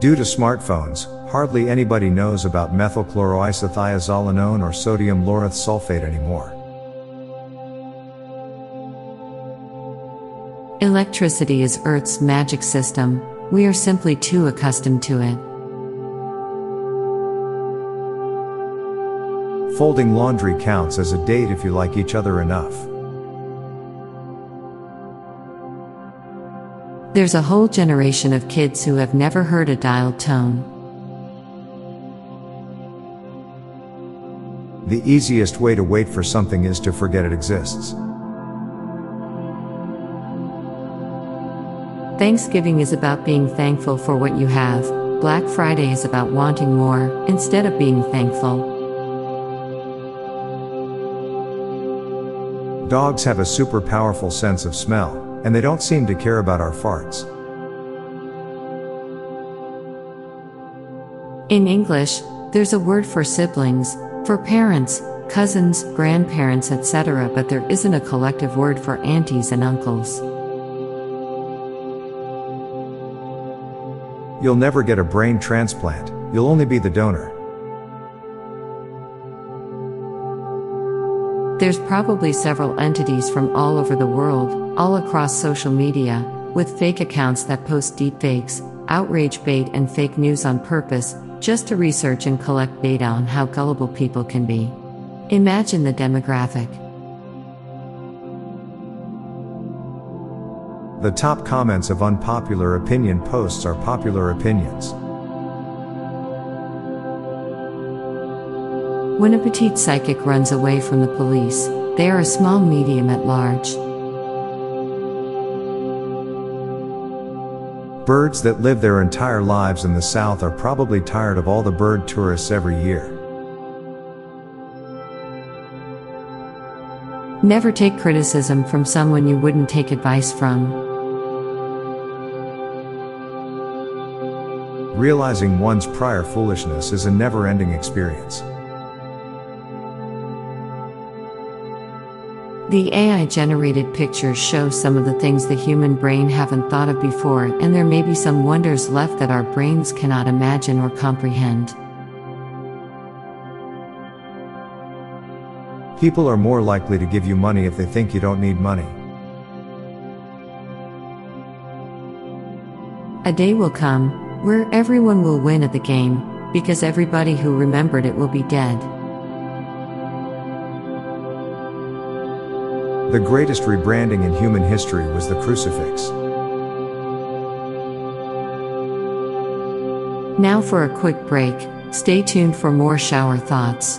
Due to smartphones, hardly anybody knows about methylchloroisothiazolinone or sodium lauryl sulfate anymore. Electricity is Earth's magic system, we are simply too accustomed to it. Folding laundry counts as a date if you like each other enough. There's a whole generation of kids who have never heard a dialed tone. The easiest way to wait for something is to forget it exists. Thanksgiving is about being thankful for what you have. Black Friday is about wanting more, instead of being thankful. Dogs have a super powerful sense of smell, and they don't seem to care about our farts. In English, there's a word for siblings, for parents, cousins, grandparents, etc., but there isn't a collective word for aunties and uncles. You'll never get a brain transplant, you'll only be the donor. There's probably several entities from all over the world, all across social media, with fake accounts that post deepfakes, outrage bait, and fake news on purpose, just to research and collect data on how gullible people can be. Imagine the demographic. The top comments of unpopular opinion posts are popular opinions. When a petite psychic runs away from the police, they are a small medium at large. Birds that live their entire lives in the South are probably tired of all the bird tourists every year. Never take criticism from someone you wouldn't take advice from. Realizing one's prior foolishness is a never ending experience. The AI generated pictures show some of the things the human brain haven't thought of before, and there may be some wonders left that our brains cannot imagine or comprehend. People are more likely to give you money if they think you don't need money. A day will come where everyone will win at the game, because everybody who remembered it will be dead. The greatest rebranding in human history was the crucifix. Now for a quick break, stay tuned for more shower thoughts.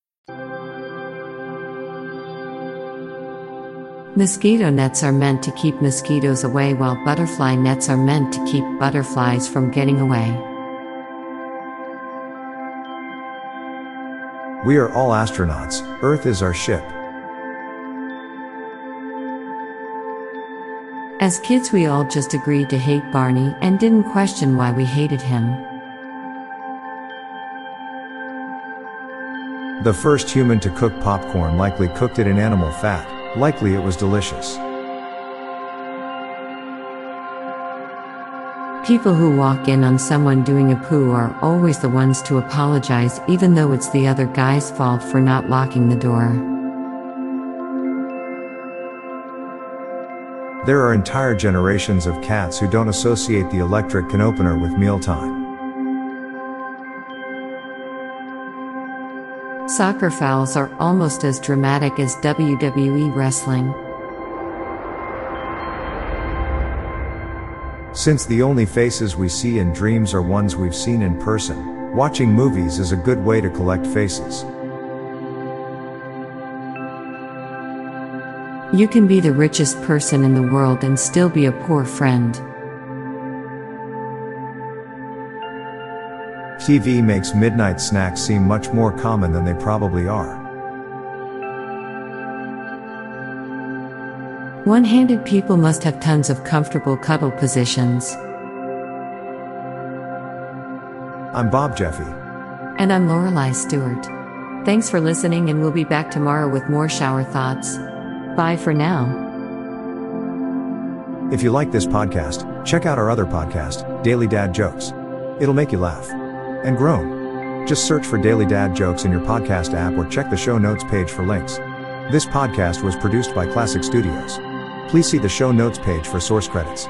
Mosquito nets are meant to keep mosquitoes away, while butterfly nets are meant to keep butterflies from getting away. We are all astronauts, Earth is our ship. As kids, we all just agreed to hate Barney and didn't question why we hated him. The first human to cook popcorn likely cooked it in animal fat, likely it was delicious. People who walk in on someone doing a poo are always the ones to apologize, even though it's the other guy's fault for not locking the door. There are entire generations of cats who don't associate the electric can opener with mealtime. Soccer fouls are almost as dramatic as WWE wrestling. Since the only faces we see in dreams are ones we've seen in person, watching movies is a good way to collect faces. You can be the richest person in the world and still be a poor friend. TV makes midnight snacks seem much more common than they probably are. One handed people must have tons of comfortable cuddle positions. I'm Bob Jeffy. And I'm Lorelei Stewart. Thanks for listening, and we'll be back tomorrow with more shower thoughts. Bye for now. If you like this podcast, check out our other podcast, Daily Dad Jokes. It'll make you laugh and groan. Just search for Daily Dad Jokes in your podcast app or check the show notes page for links. This podcast was produced by Klassic Studios. Please see the show notes page for source credits.